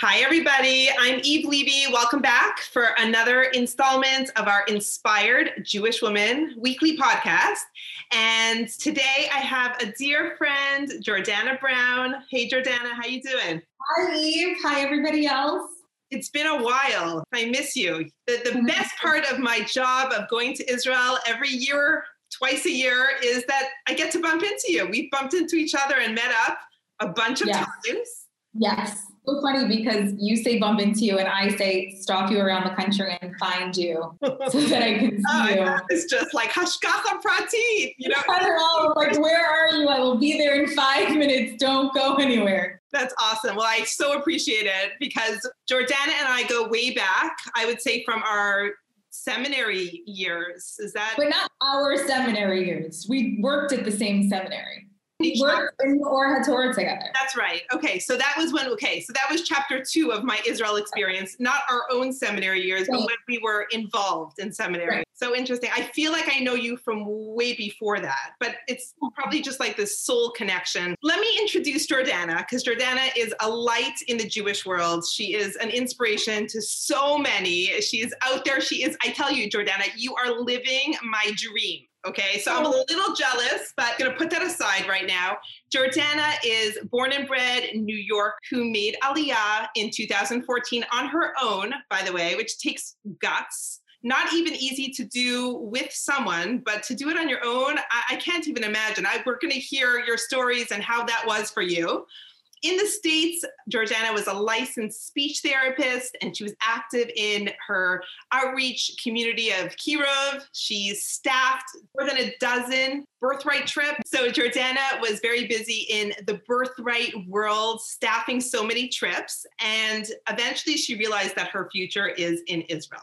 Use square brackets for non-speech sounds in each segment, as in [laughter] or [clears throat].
Hi, everybody. I'm Eve Levy. Welcome back for another installment of our Inspired Jewish Woman weekly podcast. And today I have a dear friend, Jordana Brown. Hey, Jordana, how you doing? Hi, Eve. Hi, everybody else. It's been a while. I miss you. The, the mm-hmm. best part of my job of going to Israel every year, twice a year, is that I get to bump into you. We've bumped into each other and met up a bunch of Yes. times. Yes. So funny because you say bump into you and I say stalk you around the country and find you [laughs] so that I can see Oh, you. yeah, it's just like hashgacha pratit, you know. I know. Like, where are you? I will be there in five minutes. Don't go anywhere. That's awesome. Well, I so appreciate it because Jordana and I go way back. I would say from our seminary years. Is that But not our seminary years. We worked at the same seminary. We worked in Or HaTorah together. That's right. Okay, so that was when. Okay, so that was chapter two of my Israel experience, not our own seminary years, but when we were involved in seminary. Right. So interesting. I feel like I know you from way before that, but it's probably just like this soul connection. Let me introduce Jordana because Jordana is a light in the Jewish world. She is an inspiration to so many. She is out there. She is. I tell you, Jordana, you are living my dream. Okay, so I'm a oh. little jealous, but gonna put that aside right now. Jordana is born and bred in New York, who made Aliyah in 2014 on her own, by the way, which takes guts. Not even easy to do with someone, but to do it on your own, I, I can't even imagine. I, we're going to hear your stories and how that was for you. In the States, Jordana was a licensed speech therapist and she was active in her outreach community of Kiruv. She staffed more than a dozen birthright trips. So Jordana was very busy in the birthright world, staffing so many trips. And eventually she realized that her future is in Israel.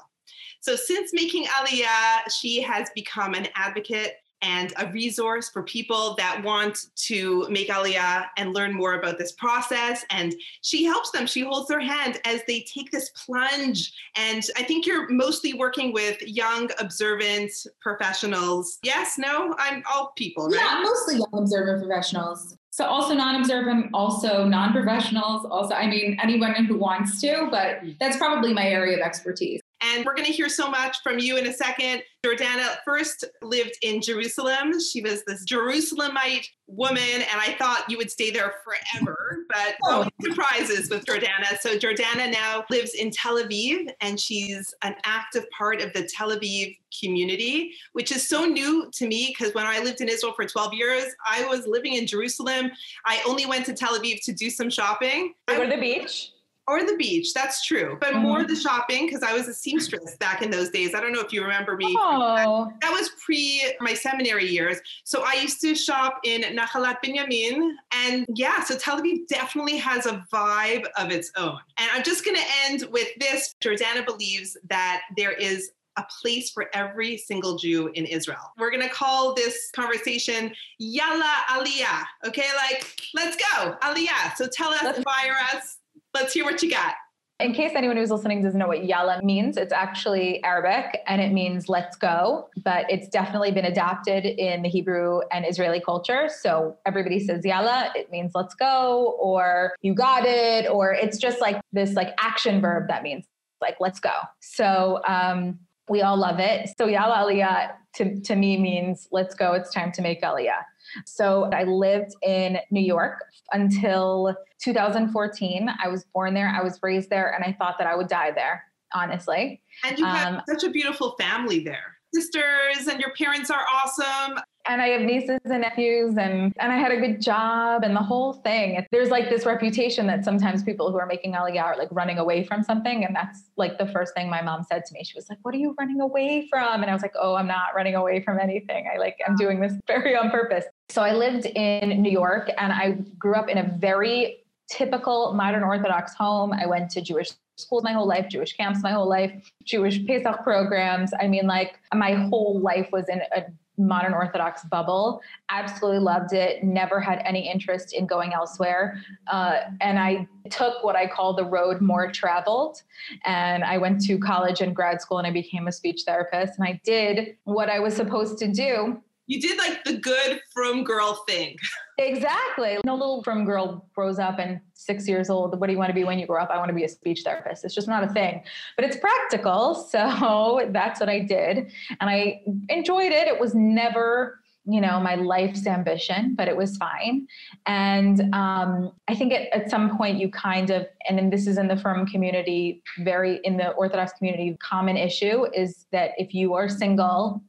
So since making Aliyah, she has become an advocate and a resource for people that want to make Aliyah and learn more about this process. And she helps them. She holds their hand as they take this plunge. And I think you're mostly working with young, observant professionals. Yes, no, I'm all people, right? Yeah, mostly young observant professionals. So also non-observant, also non-professionals, also I mean anyone who wants to, but mm. that's probably my area of expertise. And we're going to hear so much from you in a second. Jordana first lived in Jerusalem. She was this Jerusalemite woman, and I thought you would stay there forever, but Oh. surprises with Jordana. So Jordana now lives in Tel Aviv, and she's an active part of the Tel Aviv community, which is so new to me because when I lived in Israel for 12 years, I was living in Jerusalem. I only went to Tel Aviv to do some shopping. I go to the beach. Or the beach, that's true. But mm-hmm. more the shopping because I was a seamstress back in those days. I don't know if you remember me. Oh, That was pre my seminary years. So I used to shop in Nahalat Binyamin. And yeah, so Tel Aviv definitely has a vibe of its own. And I'm just going to end with this. Jordana believes that there is a place for every single Jew in Israel. We're going to call this conversation Yalla Aliyah. Okay, like, let's go, Aliyah. So tell us, inspire us. Let's hear what you got. in case anyone who's listening doesn't know what yalla means, it's actually Arabic and it means let's go, but it's definitely been adapted in the Hebrew and Israeli culture. So everybody says yalla, it means let's go, or you got it, or it's just like this like action verb that means like let's go. So um, we all love it. So yalla aliyah to, to me means let's go, it's time to make aliyah. So I lived in New York until 2014. I was born there, I was raised there, and I thought that I would die there, honestly. And you have Um, such a beautiful family there. Sisters and your parents are awesome. And I have nieces and nephews, and, and I had a good job, and the whole thing. There's like this reputation that sometimes people who are making aliyah are like running away from something. And that's like the first thing my mom said to me. She was like, What are you running away from? And I was like, Oh, I'm not running away from anything. I like, I'm doing this very on purpose. So I lived in New York and I grew up in a very typical modern Orthodox home. I went to Jewish schools my whole life, Jewish camps my whole life, Jewish Pesach programs. I mean, like my whole life was in a modern Orthodox bubble. Absolutely loved it. Never had any interest in going elsewhere. Uh, and I took what I call the road more traveled. And I went to college and grad school and I became a speech therapist. And I did what I was supposed to do You did like the good frum girl thing. Exactly. No little frum girl grows up and six years old. What do you want to be when you grow up? I want to be a speech therapist. It's just not a thing, but it's practical. [laughs] So that's what I did. And I enjoyed it. It was never, you know, my life's ambition, but it was fine. And um, I think at, at some point you kind of, and then this is in the frum community, very in the Orthodox community, common issue is that if you are single,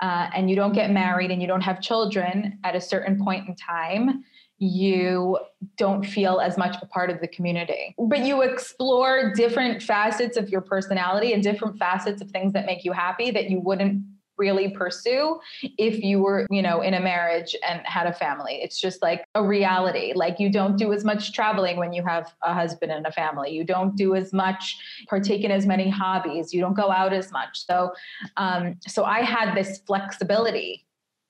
uh, and you don't get married and you don't have children at a certain point in time, you don't feel as much a part of the community. But you explore different facets of your personality and different facets of things that make you happy that you wouldn't really pursue if you were, you know, in a marriage and had a family. It's just like a reality. Like you don't do as much traveling when you have a husband and a family. You don't do as much, partake in as many hobbies. You don't go out as much. So, um, so I had this flexibility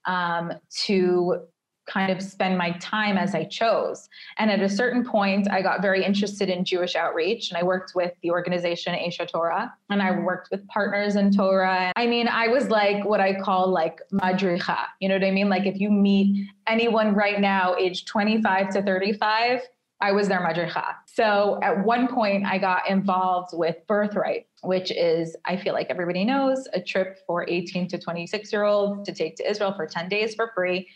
um, to kind of spend my time as I chose. And at a certain point, I got very interested in Jewish outreach and I worked with the organization Aish Torah and I worked with partners in Torah. I mean, I was like what I call like madricha. You know what I mean? Like if you meet anyone right now, age 25 to 35, I was their madricha. So at one point, I got involved with Birthright, which is, I feel like everybody knows, a trip for 18 to 26 year olds to take to Israel for 10 days for free.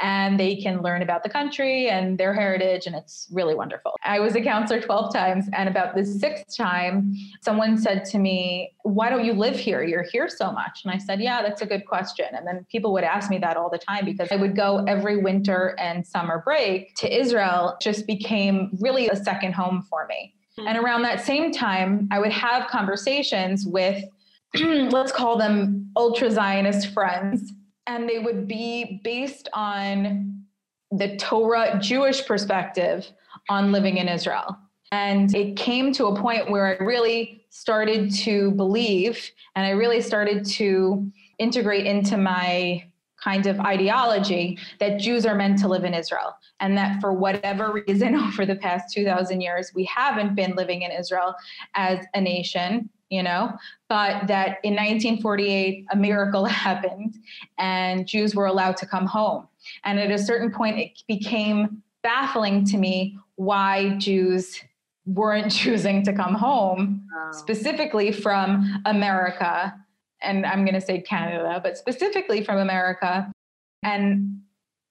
And they can learn about the country and their heritage, and it's really wonderful. I was a counselor 12 times, and about the sixth time, someone said to me, Why don't you live here? You're here so much. And I said, Yeah, that's a good question. And then people would ask me that all the time because I would go every winter and summer break to Israel, just became really a second home for me. And mm-hmm. around that same time, I would have conversations with, [clears throat] let's call them ultra Zionist friends, and they would be based on the Torah Jewish perspective on living in Israel. And it came to a point where I really started to believe and I really started to integrate into my kind of ideology that Jews are meant to live in Israel. And that for whatever reason, [laughs] over the past 2,000 years, we haven't been living in Israel as a nation, you know, but that in 1948, a miracle [laughs] happened and Jews were allowed to come home. And at a certain point, it became baffling to me why Jews weren't [laughs] choosing to come home, wow. specifically from America and I'm going to say Canada, but specifically from America. And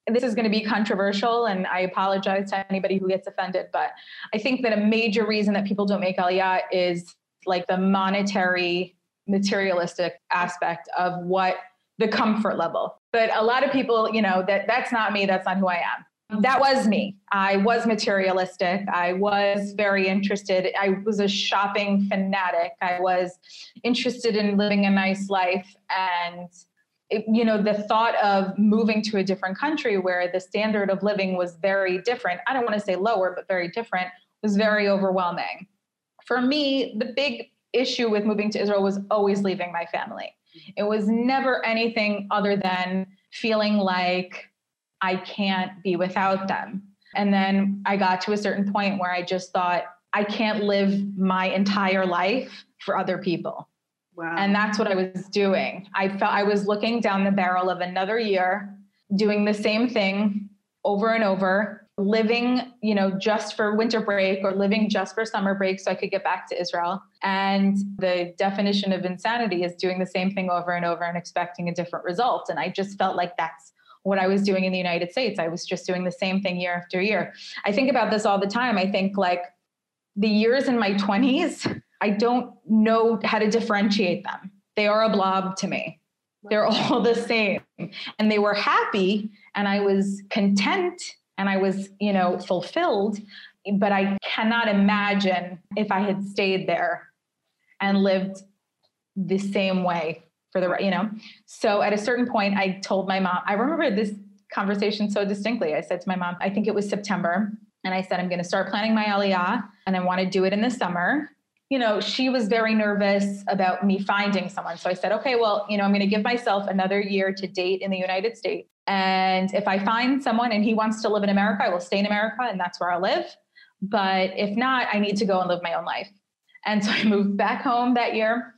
this is going to be controversial, and I apologize to anybody who gets offended, but I think that a major reason that people don't make Aliyah is like the monetary, materialistic aspect of what the comfort level. But a lot of people, you know, that that's not me, that's not who I am that was me. I was materialistic. I was very interested. I was a shopping fanatic. I was interested in living a nice life. And, you know, the thought of moving to a different country where the standard of living was very different, I don't want to say lower, but very different, was very overwhelming. For me, the big issue with moving to Israel was always leaving my family. It was never anything other than feeling like I can't be without them. And then I got to a certain point where I just thought, I can't live my entire life for other people. And that's what I was doing. I felt I was looking down the barrel of another year, doing the same thing over and over, living, you know, just for winter break or living just for summer break so I could get back to Israel. And the definition of insanity is doing the same thing over and over and expecting a different result. And I just felt like that's what I was doing in the United States. I was just doing the same thing year after year. I think about this all the time. I think like the years in my 20s, I don't know how to differentiate them. They are a blob to me. They're all the same. And they were happy and I was content and I was, you know, fulfilled, but I cannot imagine if I had stayed there and lived the same way for the you know so at a certain point i told my mom i remember this conversation so distinctly i said to my mom i think it was september and i said i'm going to start planning my aliyah and i want to do it in the summer you know she was very nervous about me finding someone. So i said okay well you know i'm going to give myself another year to date in the united states. And if i find someone and he wants to live in america i will stay in america and that's where i'll live. But if not i need to go and live my own life. And so i moved back home that year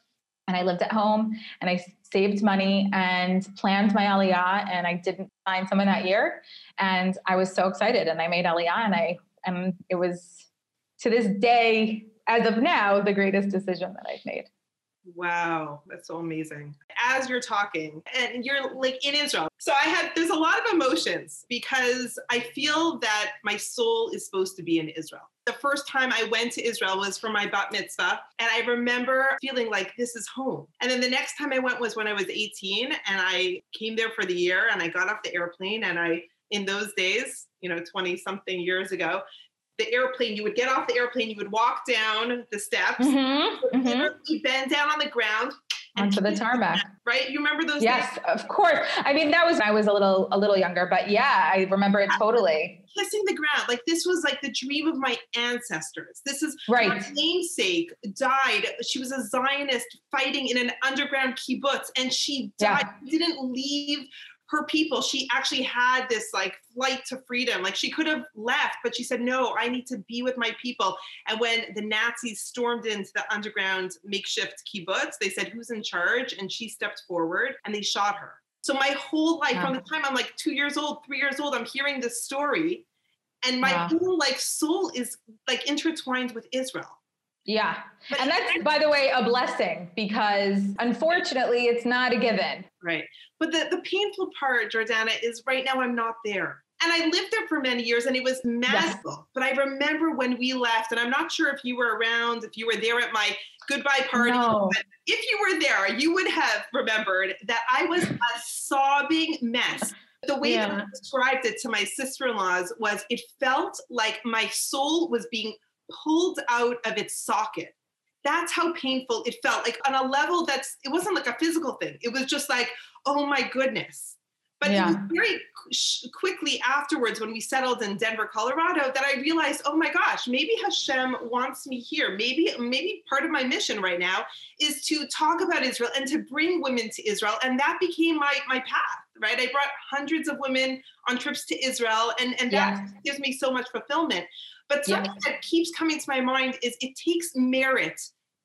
and I lived at home and I saved money and planned my aliyah and I didn't find someone that year. And I was so excited and I made aliyah and I and it was to this day, as of now, the greatest decision that I've made. Wow, that's so amazing. As you're talking, and you're like in Israel. So I had, there's a lot of emotions because I feel that my soul is supposed to be in Israel. The first time I went to Israel was for my bat mitzvah. And I remember feeling like this is home. And then the next time I went was when I was 18 and I came there for the year and I got off the airplane and I, in those days, you know, 20 something years ago, the airplane, you would get off the airplane, you would walk down the steps, mm-hmm, mm-hmm. bend down on the ground. Onto the tarmac. Right? You remember those Yes, days? of course. I mean, that was I was a little a little younger, but yeah, I remember it totally. Kissing the ground. Like this was like the dream of my ancestors. This is right. my namesake died. She was a Zionist fighting in an underground kibbutz and she died. Yeah. Didn't leave her people she actually had this like flight to freedom. Like she could have left but she said no i need to be with my people. And when the nazis stormed into the underground makeshift kibbutz they said who's in charge? And she stepped forward and they shot her. So my whole life from the time i'm like two years old three years old i'm hearing this story and my whole like soul is like intertwined with israel. Yeah. And that's, by the way, a blessing because unfortunately it's not a given. Right. But the, the painful part, Jordana, is right now I'm not there. And I lived there for many years and it was magical. Yes. But I remember when we left, and I'm not sure if you were around, if you were there at my goodbye party. No. But if you were there, you would have remembered that I was [laughs] a sobbing mess. The way yeah. that I described it to my sister in laws was it felt like my soul was being pulled out of its socket. That's how painful it felt. Like on a level that's, it wasn't like a physical thing. It was just like, oh my goodness. But yeah. it was very quickly afterwards when we settled in Denver, Colorado, that I realized, oh my gosh, maybe Hashem wants me here. Maybe, maybe part of my mission right now is to talk about Israel and to bring women to Israel. And that became my my path, right? I brought hundreds of women on trips to Israel, and, and that yeah. gives me so much fulfillment. But something yeah. that keeps coming to my mind is it takes merit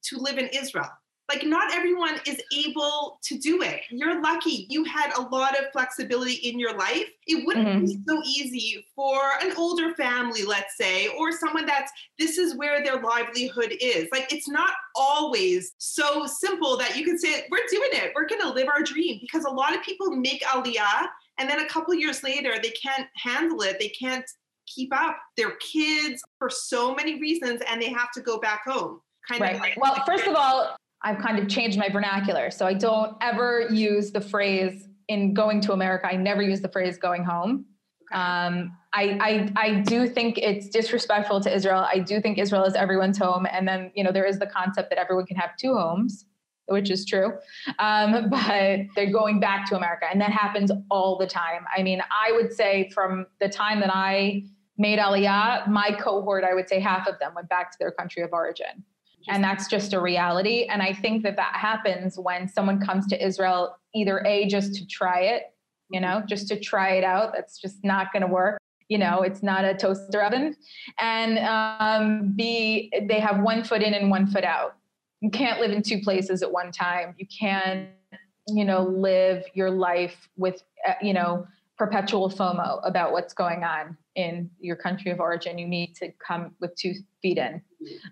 to live in Israel. Like, not everyone is able to do it. You're lucky. You had a lot of flexibility in your life. It wouldn't mm-hmm. be so easy for an older family, let's say, or someone that's this is where their livelihood is. Like, it's not always so simple that you can say, We're doing it. We're going to live our dream. Because a lot of people make aliyah and then a couple years later, they can't handle it. They can't keep up their kids for so many reasons and they have to go back home. Kind right. of like, well, like, first of all, I've kind of changed my vernacular. So I don't ever use the phrase in going to America, I never use the phrase going home. Um, I, I, I do think it's disrespectful to Israel. I do think Israel is everyone's home. And then, you know, there is the concept that everyone can have two homes, which is true. Um, [laughs] but they're going back to America. And that happens all the time. I mean, I would say from the time that I made Aliyah, my cohort, I would say half of them went back to their country of origin. And that's just a reality. And I think that that happens when someone comes to Israel, either A, just to try it, you know, just to try it out. That's just not going to work. You know, it's not a toaster oven. And um, B, they have one foot in and one foot out. You can't live in two places at one time. You can't, you know, live your life with, uh, you know, perpetual FOMO about what's going on in your country of origin. You need to come with two feet in.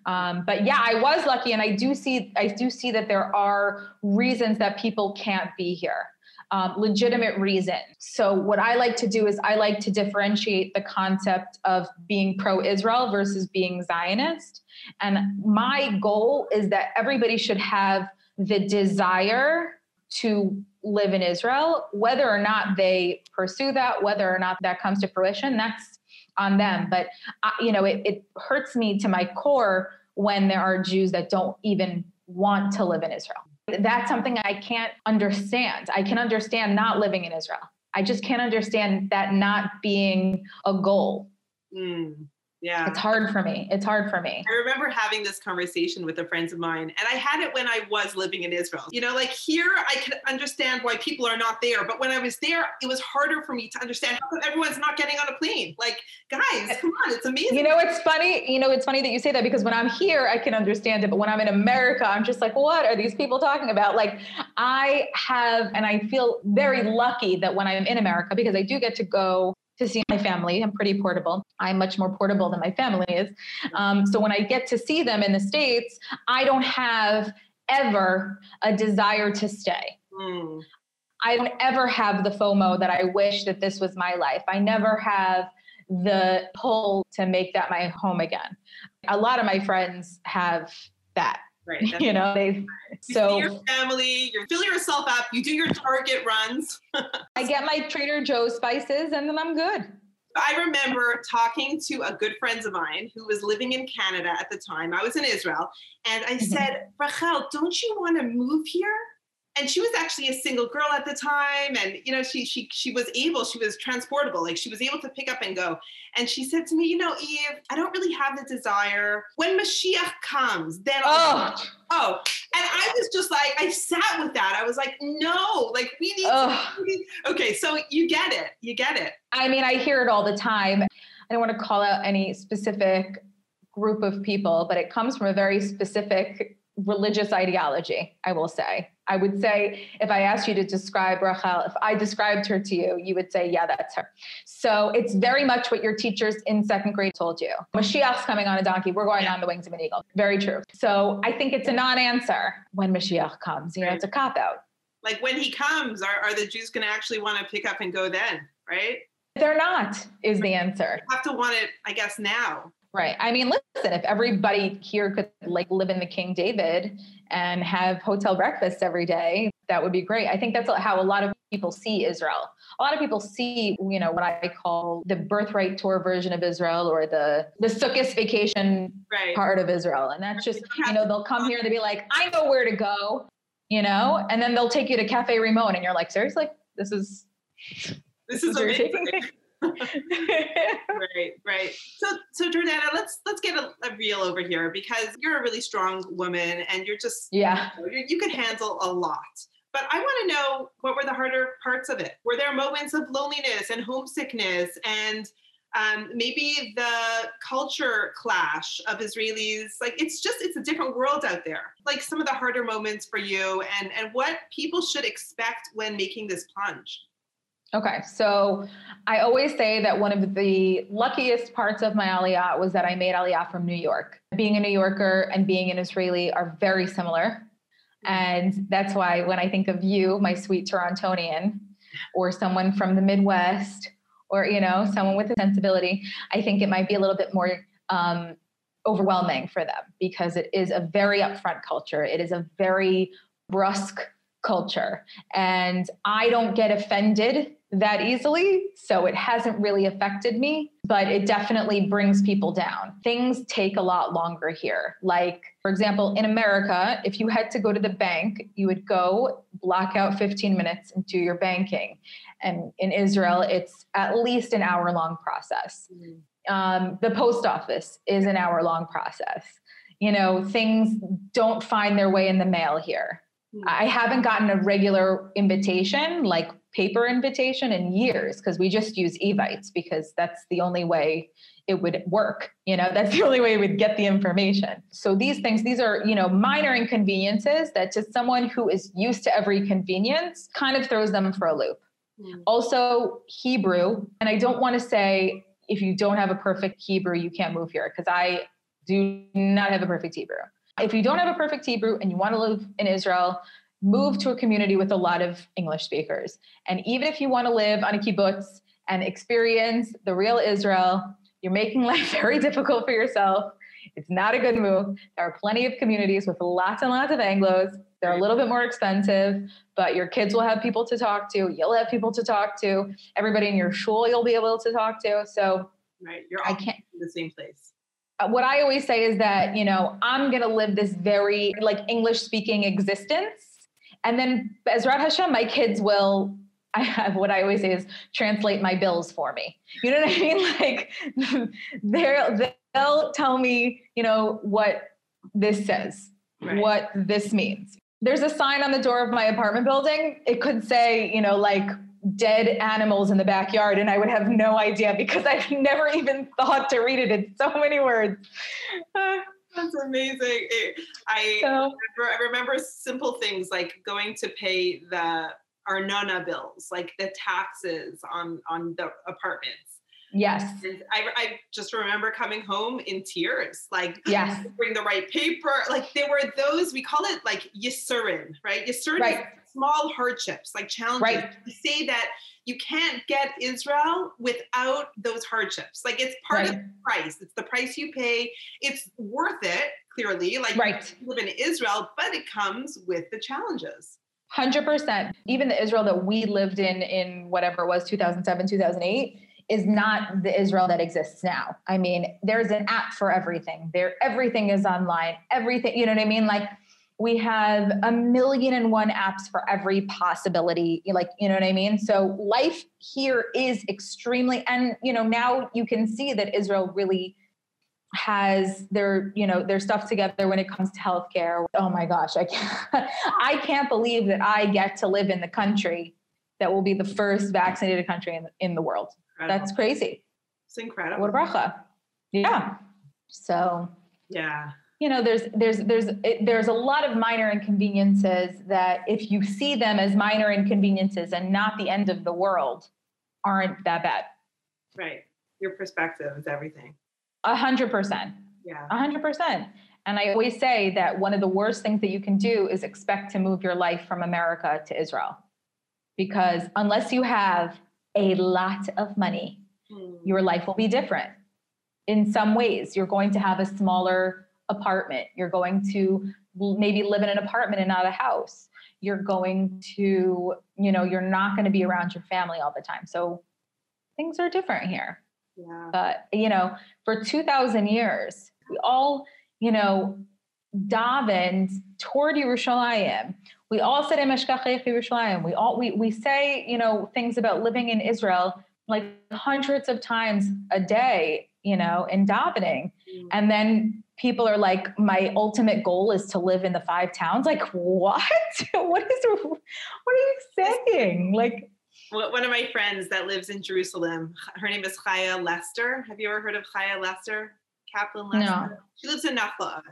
Um, but yeah, I was lucky, and I do see I do see that there are reasons that people can't be here. Um, legitimate reason. So, what I like to do is I like to differentiate the concept of being pro Israel versus being Zionist. And my goal is that everybody should have the desire to live in Israel. Whether or not they pursue that, whether or not that comes to fruition, that's on them. But uh, you know, it, it hurts me to my core when there are Jews that don't even want to live in Israel. That's something I can't understand. I can understand not living in Israel. I just can't understand that not being a goal. Mm. Yeah. It's hard for me. It's hard for me. I remember having this conversation with a friend of mine, and I had it when I was living in Israel. You know, like here, I could understand why people are not there, but when I was there, it was harder for me to understand how come everyone's not getting on a plane. Like, guys, eh, come on, it's amazing. You know, it's funny. You know, it's funny that you say that because when I'm here, I can understand it, but when I'm in America, I'm just like, what are these people talking about? Like, I have, and I feel very lucky that when I'm in America, because I do get to go to see my family. I'm pretty portable. I'm much more portable than my family is. Um, so when I get to see them in the States, I don't have ever a desire to stay. Mm. I don't ever have the FOMO that I wish that this was my life. I never have the pull to make that my home again. A lot of my friends have that. Right. [laughs] You know, they you so your family, you fill yourself up, you do your Target runs. [laughs] I get my Trader Joe's spices and then I'm good. I remember talking to a good friend of mine who was living in Canada at the time. I was in Israel, and I mm-hmm. said, Rachel, don't you want to move here? And she was actually a single girl at the time and you know she she she was able she was transportable like she was able to pick up and go. And she said to me you know eve i don't really have the desire. When mashiach comes then I'll oh oh and i was just like i sat with that. I was like no like we need, to, we need okay so you get it you get it. I mean i hear it all the time. I don't want to call out any specific group of people but it comes from a very specific religious ideology, I will say. I would say if I asked you to describe Rachel, if I described her to you, you would say, yeah, that's her. So it's very much what your teachers in second grade told you. Mashiach's coming on a donkey. We're going on the wings of an eagle. Very true. So I think it's a non-answer when Mashiach comes. You know, it's a cop out. Like when he comes, are, are the Jews going to actually want to pick up and go then? Right? They're not, is the answer. You have to want it, I guess, now. Right. I mean, listen, if everybody here could like live in the King David and have hotel breakfasts every day, that would be great. I think that's how a lot of people see Israel. A lot of people see, you know, what I call the birthright tour version of Israel or the the Sukkot vacation right. part of Israel. And that's just, you know, they'll come here and they'll be like, I know where to go, you know, and then they'll take you to Cafe Rimon and you're like, seriously? This is this is amazing. [laughs] [laughs] right, right. So, so Jordana, let's let's get a, a, real over here because you're a really strong woman and you're just yeah, you, know, you can handle a lot. But I want to know what were the harder parts of it? Were there moments of loneliness and homesickness and um, maybe the culture clash of Israelis? Like it's just it's a different world out there. Like some of the harder moments for you and and what people should expect when making this plunge. Okay, so I always say that one of the luckiest parts of my Aliyah was that I made Aliyah from New York. Being a New Yorker and being an Israeli are very similar. And that's why when I think of you, my sweet Torontonian, or someone from the Midwest, or you know, someone with a sensibility, I think it might be a little bit more um, overwhelming for them because it is a very upfront culture. It is a very brusque culture, and I don't get offended that easily. So it hasn't really affected me, but it definitely brings people down. Things take a lot longer here. Like, for example, in America, if you had to go to the bank, you would go block out 15 minutes and do your banking. And in Israel, it's at least an hour long process. Mm-hmm. Um, the post office is an hour long process. You know, things don't find their way in the mail here. Mm-hmm. I haven't gotten a regular invitation like paper invitation in years because we just use evites because that's the only way it would work you know? [laughs] That's the only way we'd get the information. So these things these are you know minor inconveniences that to someone who is used to every convenience kind of throws them for a loop. Mm. also hebrew and i don't want to say if you don't have a perfect hebrew you can't move here because i do not have a perfect hebrew. If you don't have a perfect hebrew and you want to live in israel move to a community with a lot of English speakers. And even if you want to live on a kibbutz and experience the real Israel, you're making [laughs] life very difficult for yourself. It's not a good move. There are plenty of communities with lots and lots of Anglos. They're a little bit more expensive, but your kids will have people to talk to. You'll have people to talk to. Everybody in your school you'll be able to talk to. So right, you're I can't in the same place. Uh, what I always say is that you know I'm gonna live this very like English speaking existence and then Bezrat Hashem, my kids will [laughs] I have what I always say is translate my bills for me. You know what I mean? [laughs] Like they're, they'll tell me, you know, what this says, right. what this means. There's a sign on the door of my apartment building. It could say, you know, like dead animals in the backyard, and I would have no idea because I've [laughs] never even thought to read it. It's so many words. [sighs] Uh, That's amazing. It, I, so, remember, I remember simple things like going to pay the arnona bills, like the taxes on on the apartments. Yes. I, I just remember coming home in tears, like yes. bring the right paper. Like there were those, we call it like yisurin, right? Yisurin right. Small hardships, like challenges. Right. To say that you can't get Israel without those hardships. Like it's part right. of the price. It's the price you pay. It's worth it, clearly. Like right. live in Israel, but it comes with the challenges. 100%. Even the Israel that we lived in in whatever it was 2007, 2008 is not the Israel that exists now. I mean, there's an app for everything. There everything is online. Everything, you know what I mean? Like we have a million and one apps for every possibility like you know what i mean? So life here is extremely and you know now you can see that israel really has their you know their stuff together when it comes to healthcare. Oh my gosh i can't [laughs] i can't believe that i get to live in the country that will be the first vaccinated country in, in the world. Incredible. that's crazy. It's incredible. What a bracha. Yeah. So yeah you know there's there's there's it, there's a lot of minor inconveniences that if you see them as minor inconveniences and not the end of the world aren't that bad right your perspective is everything a hundred percent. Yeah. A hundred percent. And I always say that one of the worst things that you can do is expect to move your life from America to Israel. Because unless you have a lot of money, mm. your life will be different. In some ways, you're going to have a smaller apartment. You're going to maybe live in an apartment and not a house. You're going to, you know, you're not going to be around your family all the time. So things are different here. Yeah. But, you know, for 2,000 years, we all, you know, davened toward Yerushalayim. We all said Yerushalayim. We all we we say, you know, things about living in Israel like hundreds of times a day, you know, in davening. Mm. And then people are like, my ultimate goal is to live in the five towns. Like, what? [laughs] what is what are you saying? Like one of my friends that lives in Jerusalem, her name is Chaya Lester. Have you ever heard of Chaya Lester? Kaplan Lester? No. She lives in Nachlaot.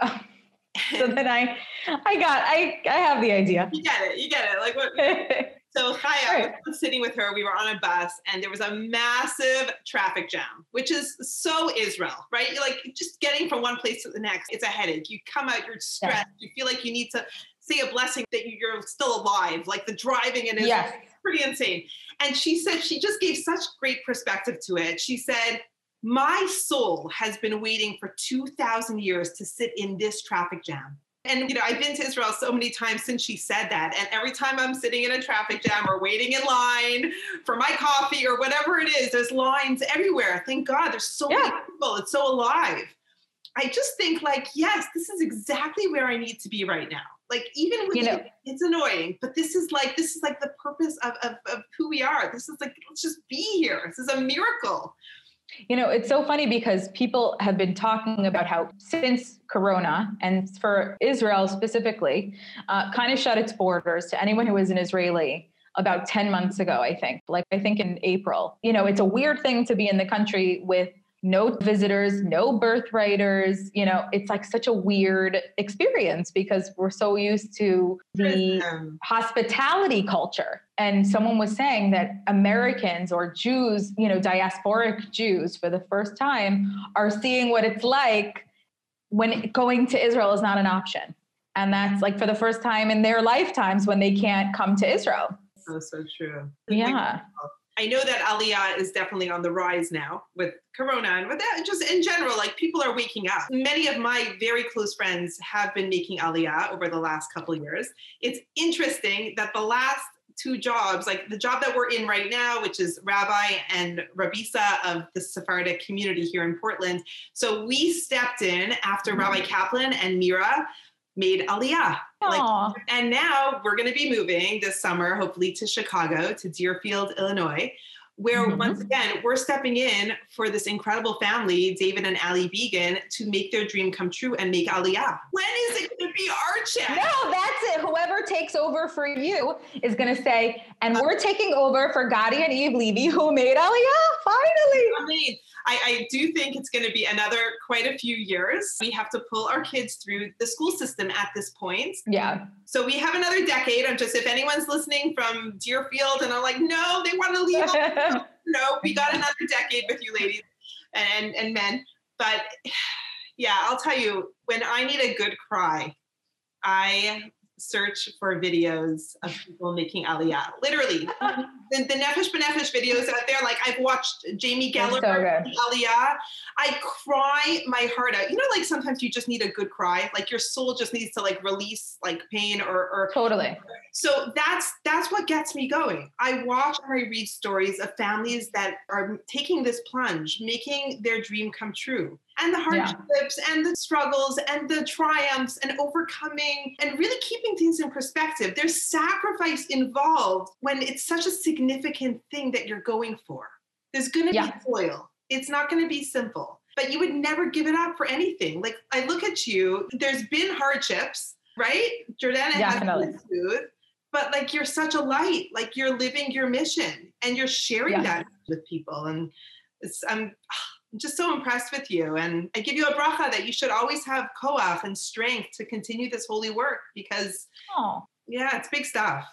Uh, [laughs] so then I, I got, I, I have the idea. You get it. You get it. Like what? [laughs] so Chaya, right. Was sitting with her. We were on a bus, and there was a massive traffic jam, which is so Israel, right? You're like just getting from one place to the next. It's a headache. You come out, you're stressed. Yeah. You feel like you need to say a blessing that you're still alive. Like the driving in Israel. Yes pretty insane. And she said she just gave such great perspective to it. She said, My soul has been waiting for 2,000 years to sit in this traffic jam. And you know, I've been to Israel so many times since she said that. And every time I'm sitting in a traffic jam or waiting in line for my coffee or whatever it is, there's lines everywhere. Thank God there's so yeah. many people. It's so alive. I just think like, yes, this is exactly where I need to be right now. Like even with you know, it, it's annoying, but this is like this is like the purpose of, of, of who we are. This is like let's just be here. This is a miracle. You know, it's so funny because people have been talking about how since Corona and for Israel specifically, uh, kind of shut its borders to anyone who is an Israeli about 10 months ago, I think, like I think in April. You know, it's a weird thing to be in the country with no visitors, no birthwriters. You know, it's like such a weird experience because we're so used to the hospitality culture. And someone was saying that Americans or Jews, you know, diasporic Jews for the first time are seeing what it's like when going to Israel is not an option. And that's like for the first time in their lifetimes when they can't come to Israel. Oh, so true. Yeah. I know that Aliyah is definitely on the rise now with Corona and with that, just in general, like people are waking up. Many of my very close friends have been making Aliyah over the last couple years. It's interesting that the last two jobs, like the job that we're in right now, which is rabbi and rabisa of the Sephardic community here in Portland. So we stepped in after mm-hmm. Rabbi Kaplan and Mira made Aliyah. Like, and now we're going to be moving this summer, hopefully to Chicago, to Deerfield, Illinois, where Mhm. once again, we're stepping in for this incredible family, David and Ali Began, to make their dream come true and make Aliyah. When is it going to be our check? No, that's it. Whoever takes over for you is going to say, and we're taking over for Gotti and Eve Levy, who made Aliyah, finally. I mean, I, I do think it's going to be another quite a few years. We have to pull our kids through the school system at this point. Yeah. So we have another decade. I'm just, if anyone's listening from Deerfield and I'm like, no, they want to leave. [laughs] no, we got another decade with you ladies and, and men. But [sighs] yeah, I'll tell you, when I need a good cry, I search for videos of [laughs] people making aliyah. Literally, [laughs] the, the Nefesh B'Nefesh videos out there. Like I've watched Jamie Geller so aliyah. I cry my heart out. You know, like sometimes you just need a good cry. Like your soul just needs to like release like pain or or Totally. so that's that's what gets me going. I watch and I read stories of families that are taking this plunge, making their dream come true. And the Yeah. hardships and the struggles and the triumphs and overcoming and really keeping things in perspective. There's sacrifice involved when it's such a significant thing that you're going for. There's going to Yeah. be toil. It's not going to be simple. But you would never give it up for anything. Like I look at you, there's been hardships, right? Jordana has Definitely. been smooth but like you're such a light like you're living your mission and you're sharing Yeah. that with people and it's, I'm, I'm just so impressed with you and i give you a bracha that you should always have koach and strength to continue this holy work because Oh. yeah it's big stuff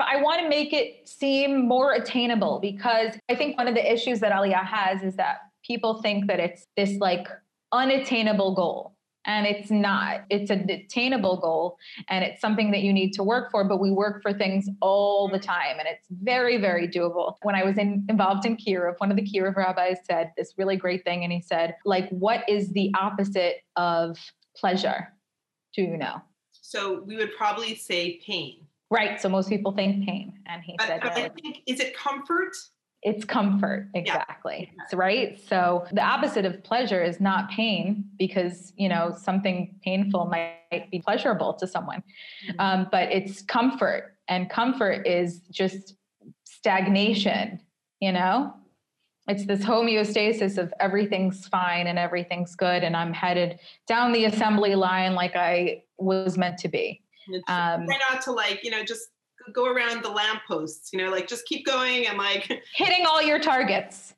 I want to make it seem more attainable because I think one of the issues that Aliyah has is that people think that it's this like unattainable goal. And it's not. It's an attainable goal and it's something that you need to work for, but we work for things all the time and it's very, very doable. When I was in, involved in Kiruv, one of the Kiruv rabbis said this really great thing. And he said, like, what is the opposite of pleasure? Do you know? so we would probably say pain Right. So most people think pain. And he but, said, but i think is it comfort it's comfort exactly It's right so the opposite of pleasure is not pain because you know something painful might be pleasurable to someone Mhm. um, but it's comfort and comfort is just stagnation you know it's this homeostasis of everything's fine and everything's good and i'm headed down the assembly line like i was meant to be um, try not to like you know just go around the lampposts you know like just keep going and like [laughs] hitting all your targets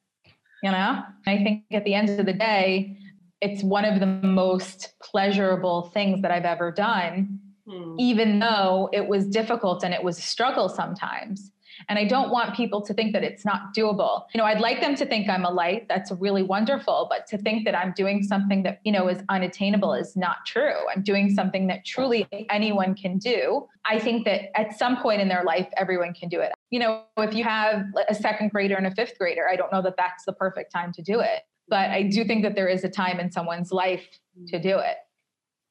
you know i think at the end of the day it's one of the most pleasurable things that i've ever done hmm. even though it was difficult and it was a struggle sometimes and i don't want people to think that it's not doable. You know i'd like them to think i'm a light that's really wonderful but to think that i'm doing something that you know is unattainable is not true. I'm doing something that truly anyone can do. I think that at some point in their life everyone can do it. You know if you have a second grader and a fifth grader i don't know that that's the perfect time to do it but i do think that there is a time in someone's life to do it.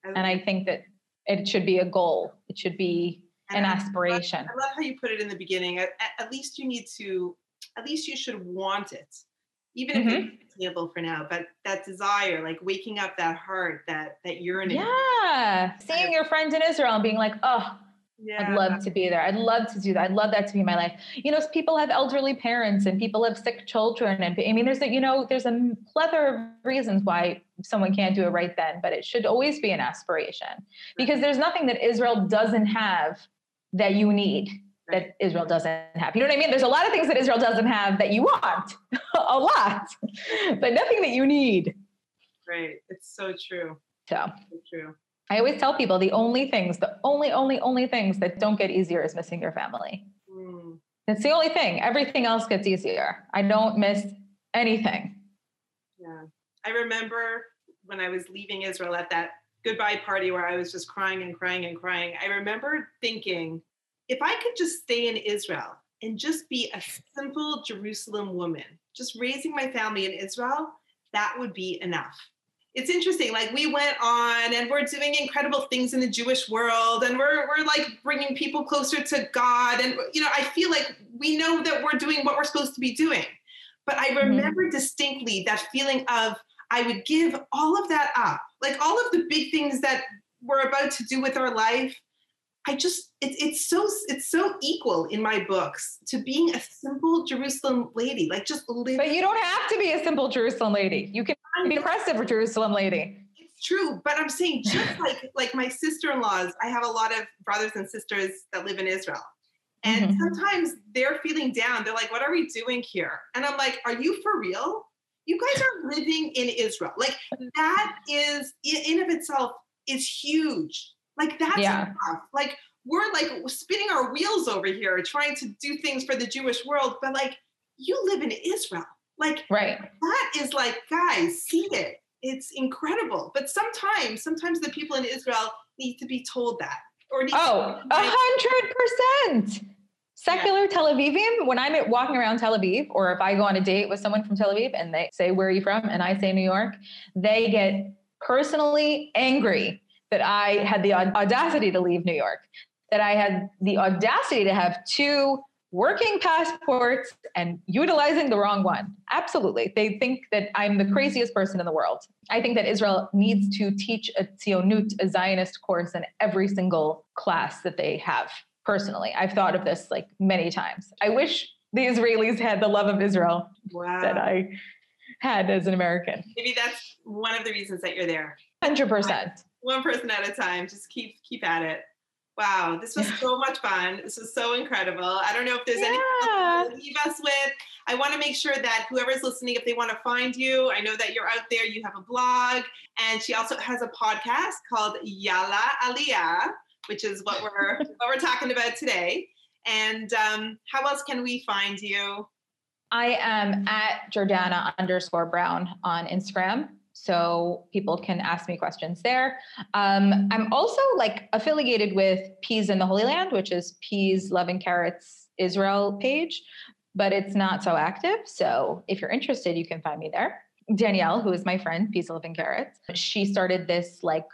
Mm. And i think that it should be a goal. It should be an And I- aspiration I love how you put it in the beginning. At, at- least you need to, at least you should want it, even if Mm-hmm. it's attainable for now. But that desire, like waking up that heart, that that yearning. yeah seeing your friends in israel and being like oh Yeah. I'd love to be there. I'd love to do that. I'd love that to be my life. You know, people have elderly parents and people have sick children. And I mean, there's a, you know, there's a plethora of reasons why someone can't do it right then, but it should always be an aspiration because there's nothing that Israel doesn't have that you need that Israel doesn't have. You know what I mean? There's a lot of things that Israel doesn't have that you want, [laughs] a lot, but nothing that you need. Right. It's so true. So So true. I always tell people the only things, the only, only, only things that don't get easier is missing your family. Mm. That's the only thing. Everything else gets easier. I don't miss anything. Yeah. I remember when I was leaving Israel at that goodbye party where I was just crying and crying and crying. I remember thinking, if I could just stay in Israel and just be a simple Jerusalem woman, just raising my family in Israel, that would be enough. It's interesting. Like we went on and we're doing incredible things in the Jewish world and we're, we're like bringing people closer to God. And, you know, I feel like we know that we're doing what we're supposed to be doing. But I mm-hmm. remember distinctly that feeling of I would give all of that up, like all of the big things that we're about to do with our life, I just it's it's so it's so equal in my books to being a simple Jerusalem lady, like just living. But you don't have to be a simple Jerusalem lady. You can be impressive Jerusalem lady. It's true, but I'm saying just like [laughs] like my sister-in-laws, I have a lot of brothers and sisters that live in Israel. And Mhm. sometimes they're feeling down. They're like, what are we doing here? And I'm like, are you for real? You guys are living in Israel. Like that is in in of itself is huge. Like that's Yeah. enough. Like we're like spinning our wheels over here trying to do things for the Jewish world, but like you live in Israel. Like Right. that is like, guys, see it. It's incredible. But sometimes, sometimes the people in Israel need to be told that. Or need Oh, a hundred percent. Secular Tel Avivian, when I'm walking around Tel Aviv, or if I go on a date with someone from Tel Aviv and they say, Where are you from? And I say New York, they get personally angry that I had the audacity to leave New York, that I had the audacity to have two working passports and utilizing the wrong one. Absolutely. They think that I'm the craziest person in the world. I think that Israel needs to teach a Tzionut, a Zionist course in every single class that they have. Personally, I've thought of this like many times. I wish the Israelis had the love of Israel wow. that I had as an American. Maybe that's one of the reasons that you're there. 100%. One person at a time. Just keep keep at it. Wow, this was so much fun. This was so incredible. I don't know if there's anything Yeah. else to leave us with. I want to make sure that whoever's listening, if they want to find you, I know that you're out there, you have a blog, and she also has a podcast called Yala Aliyah, which is what we're [laughs] what we're talking about today. And um, how else can we find you? I am at Jordana underscore Brown on Instagram. So people can ask me questions there. Um, I'm also like affiliated with Peas in the Holy Land, which is Peas Loving Carrots Israel page, but it's not so active. So if you're interested, you can find me there. Danielle, who is my friend, Peas Loving Carrots, she started this like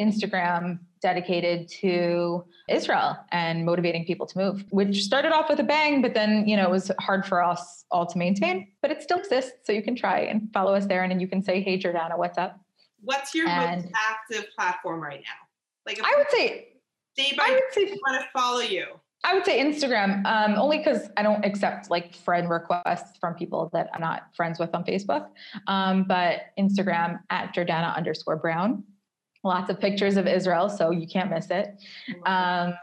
Instagram dedicated to Israel and motivating people to move, which started off with a bang, but then, you know, it was hard for us all to maintain, but it still exists. So you can try and follow us there and then you can say, Hey, Jordana, what's up? What's your And- most active platform right now? Like I would say, day by I would say, want to follow you. I would say Instagram, um, only because I don't accept like friend requests from people that I'm not friends with on Facebook. Um, but Instagram at Jordana underscore Brown. Lots of pictures of Israel, so you can't miss it. Um,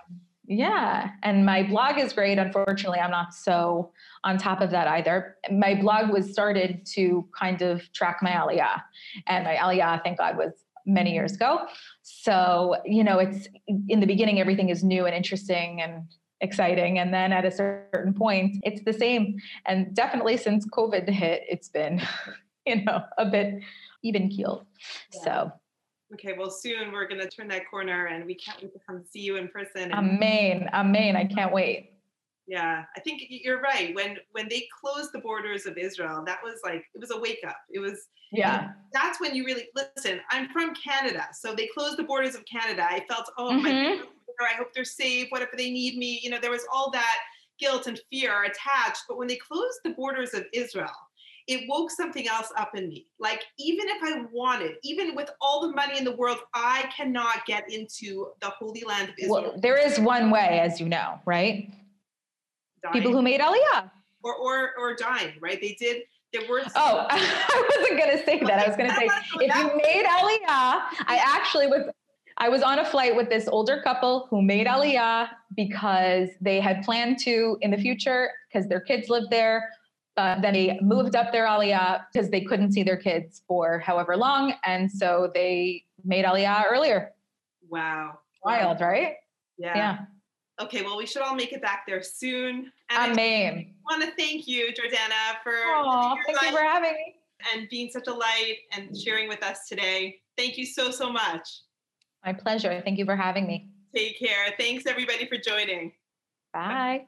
yeah, and my blog is great. Unfortunately, I'm not so on top of that either. My blog was started to kind of track my aliyah, and my aliyah, thank God, was many years ago. So you know, it's in the beginning, everything is new and interesting and exciting, and then at a certain point, it's the same. And definitely since COVID hit, it's been, [laughs] you know, a bit even keeled. Yeah. So Okay, well, soon we're going to turn that corner and we can't wait to come see you in person. And, amen, amen. I can't wait. yeah, I think you're right. When when they closed the borders of Israel, that was like, it was a wake up. It was, Yeah. that's when you really, listen, I'm from Canada. So they closed the borders of Canada. I felt, oh, my Mhm. parents are. I hope they're safe. What if they need me? You know, there was all that guilt and fear attached. But when they closed the borders of Israel, it woke something else up in me. Like, even if I wanted, even with all the money in the world, I cannot get into the Holy Land of Israel. Well, there is one way, as you know, right? dying, People who made Aliyah. or, or, or dying, right? They did, there were. Oh, [laughs] I wasn't going to say that. I was going to say, [laughs] if you made Aliyah, I actually was. I was on a flight with this older couple who made Aliyah because they had planned to in the future because their kids lived there. Uh, then they moved up their Aliyah because they couldn't see their kids for however long. And so they made Aliyah earlier. Wow. Wild, right? Yeah. Yeah. Okay, well, we should all make it back there soon. And I Amen. want to thank you, Jordana, for your thank you for having me. and being such a light and sharing with us today. Thank you so, so much. My pleasure. Thank you for having me. Take care. Thanks, everybody, for joining. Bye.